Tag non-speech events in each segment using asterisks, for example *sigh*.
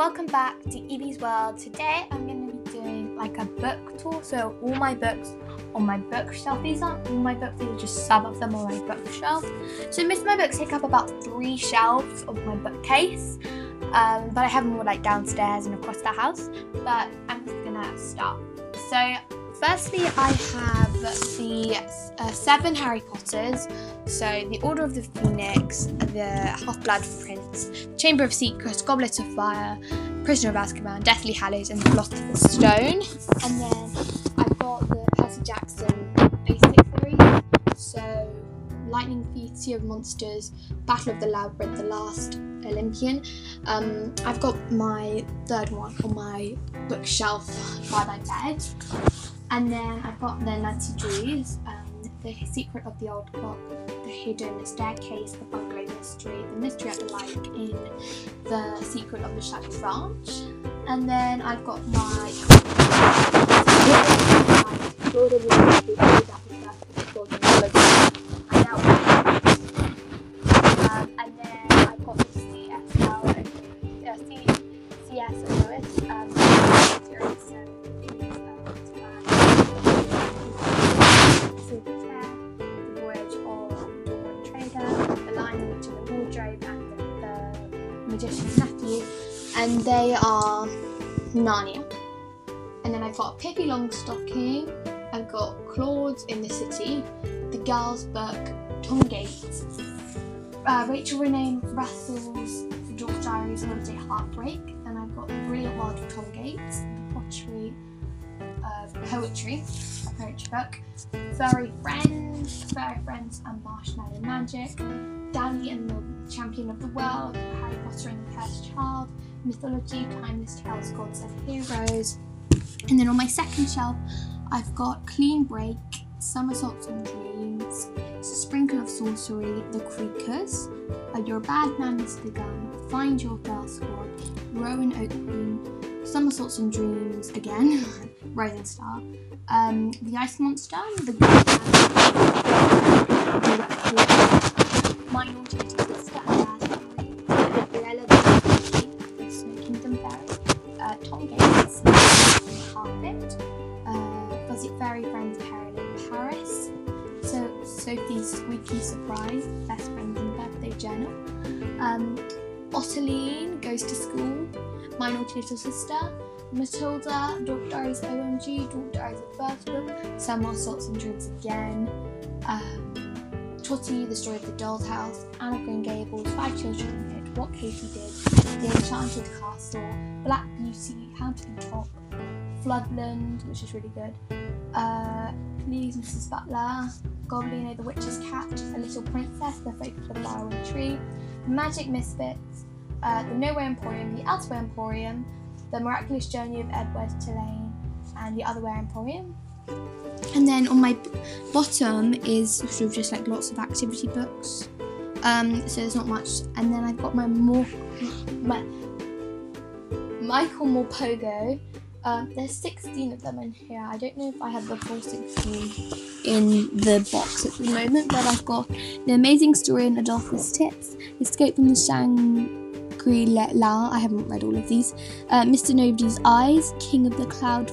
welcome back to Evie's World. Today I'm going to be doing like a book tour. So all my books on my bookshelf. These aren't all my books, these are just some of them on my bookshelf. So most of my books take up about three shelves of my bookcase. Um, but I have more like downstairs and across the house. But I'm just gonna start. So firstly I have the uh, seven Harry Potters. So the Order of the Phoenix, the Half-Blood Prince, Chamber of Secrets, Goblet of Fire, Prisoner of Azkaban, Deathly Hallows, and the Philosopher's Stone. And then I've got the Percy Jackson basic series. So Lightning Thief, Sea of Monsters, Battle of the Labyrinth, The Last Olympian. Um, I've got my third one on my bookshelf by my bed. And then I've got the Nancy Drews, um, The Secret of the Old Clock, The Hidden Staircase, The Bungalow Mystery, The Mystery at the Lake in The Secret of the Shattered Branch. And then I've got my Lord of the Rings, Magician's Nephew, and they are Narnia. And then I've got Pippi Longstocking, I've got Claude's in the City, The Girls Book, Tom Gates, uh, Rachel Renee Russell's Dork Diaries Holiday Heartbreak, and I've got The Brilliant World of Tom Gates, The Pottery of Poetry, poetry book, Furry Friends, Furry Friends and Marshmallow Magic, Danny and the Champion of the World, Harry Potter and the Cursed Child, Mythology, Timeless Tales, Gods and Heroes. And then on my second shelf, I've got Clean Break, Somersaults and Dreams, Sprinkle of Sorcery, The Creakers, You're a Bad Man, Mr. Gum, Find Your Girl Squad, Rowan Oak Queen, Somersaults and Dreams again, *laughs* Rising Star, um, The Ice Monster, The Good Tom Gates, Carpet, uh, Fuzzy Fairy Friends Peril in Paris, so Sophie's Squeaky Surprise, Best Friends in Birthday Journal. Um, Ottoline Goes to School, My Naughty Little Sister, Matilda, Dork Diaries OMG, Dork Diaries of First Book, Somersaults and Dreams Again, um, Tottie, The Story of the Doll's House, Anne of Green Gables, Five Children It, What Katie Did, The Enchanted Castle, Black Beauty, Be Top, Floodland, which is really good. Uh, Please, Mrs. Butler, Gobbolino the Witch's Cat, A Little Princess, The Folk of the Flower Tree, Magic Misfits, uh, The Nowhere Emporium, The Elsewhere Emporium, The Miraculous Journey of Edward Tulane, and The Otherwhere Emporium. And then on my b- bottom is sort of just like lots of activity books. Um, so there's not much. And then I've got my more my Michael Morpurgo. Um, there's 16 of them in here. I don't know if I have the full 16 in the box at the moment, but I've got The Amazing Story in Adolphus Tips, Escape from the Shangri La. I haven't read all of these. Uh, Mr. Nobody's Eyes, King of the Cloud.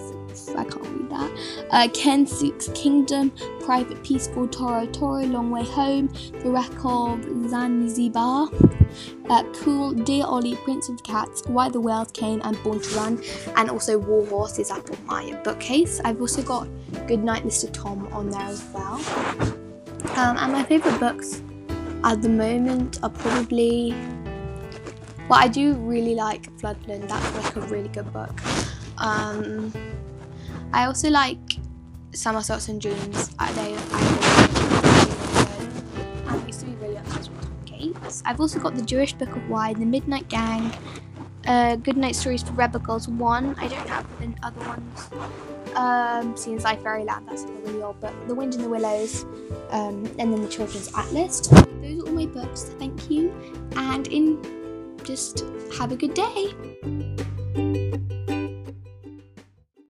I can't read that. Uh, Kensuke's Kingdom, Private Peaceful Toro Toro, Long Way Home, The Wreck of Zanzibar, uh, Cool, Dear Olly, Prince of Cats, Why the World Came, and Born to Run, and also War Horse is up on my bookcase. I've also got Goodnight Mr. Tom on there as well. Um, and my favourite books at the moment are probably. Well, I do really like Floodland. That's like a really good book. Um, I also like Somersaults and Dreams. I, they, I, I used to be really obsessed with Tom Gates. I've also got the Jewish Book of Wine, the Midnight Gang, uh, Goodnight Stories for Rebel Girls 1. I don't have the other ones. Um, Seems like Fairyland, that's a really old book. The Wind in the Willows, um, and then the Children's Atlas. Those are all my books, thank you. And in just have a good day.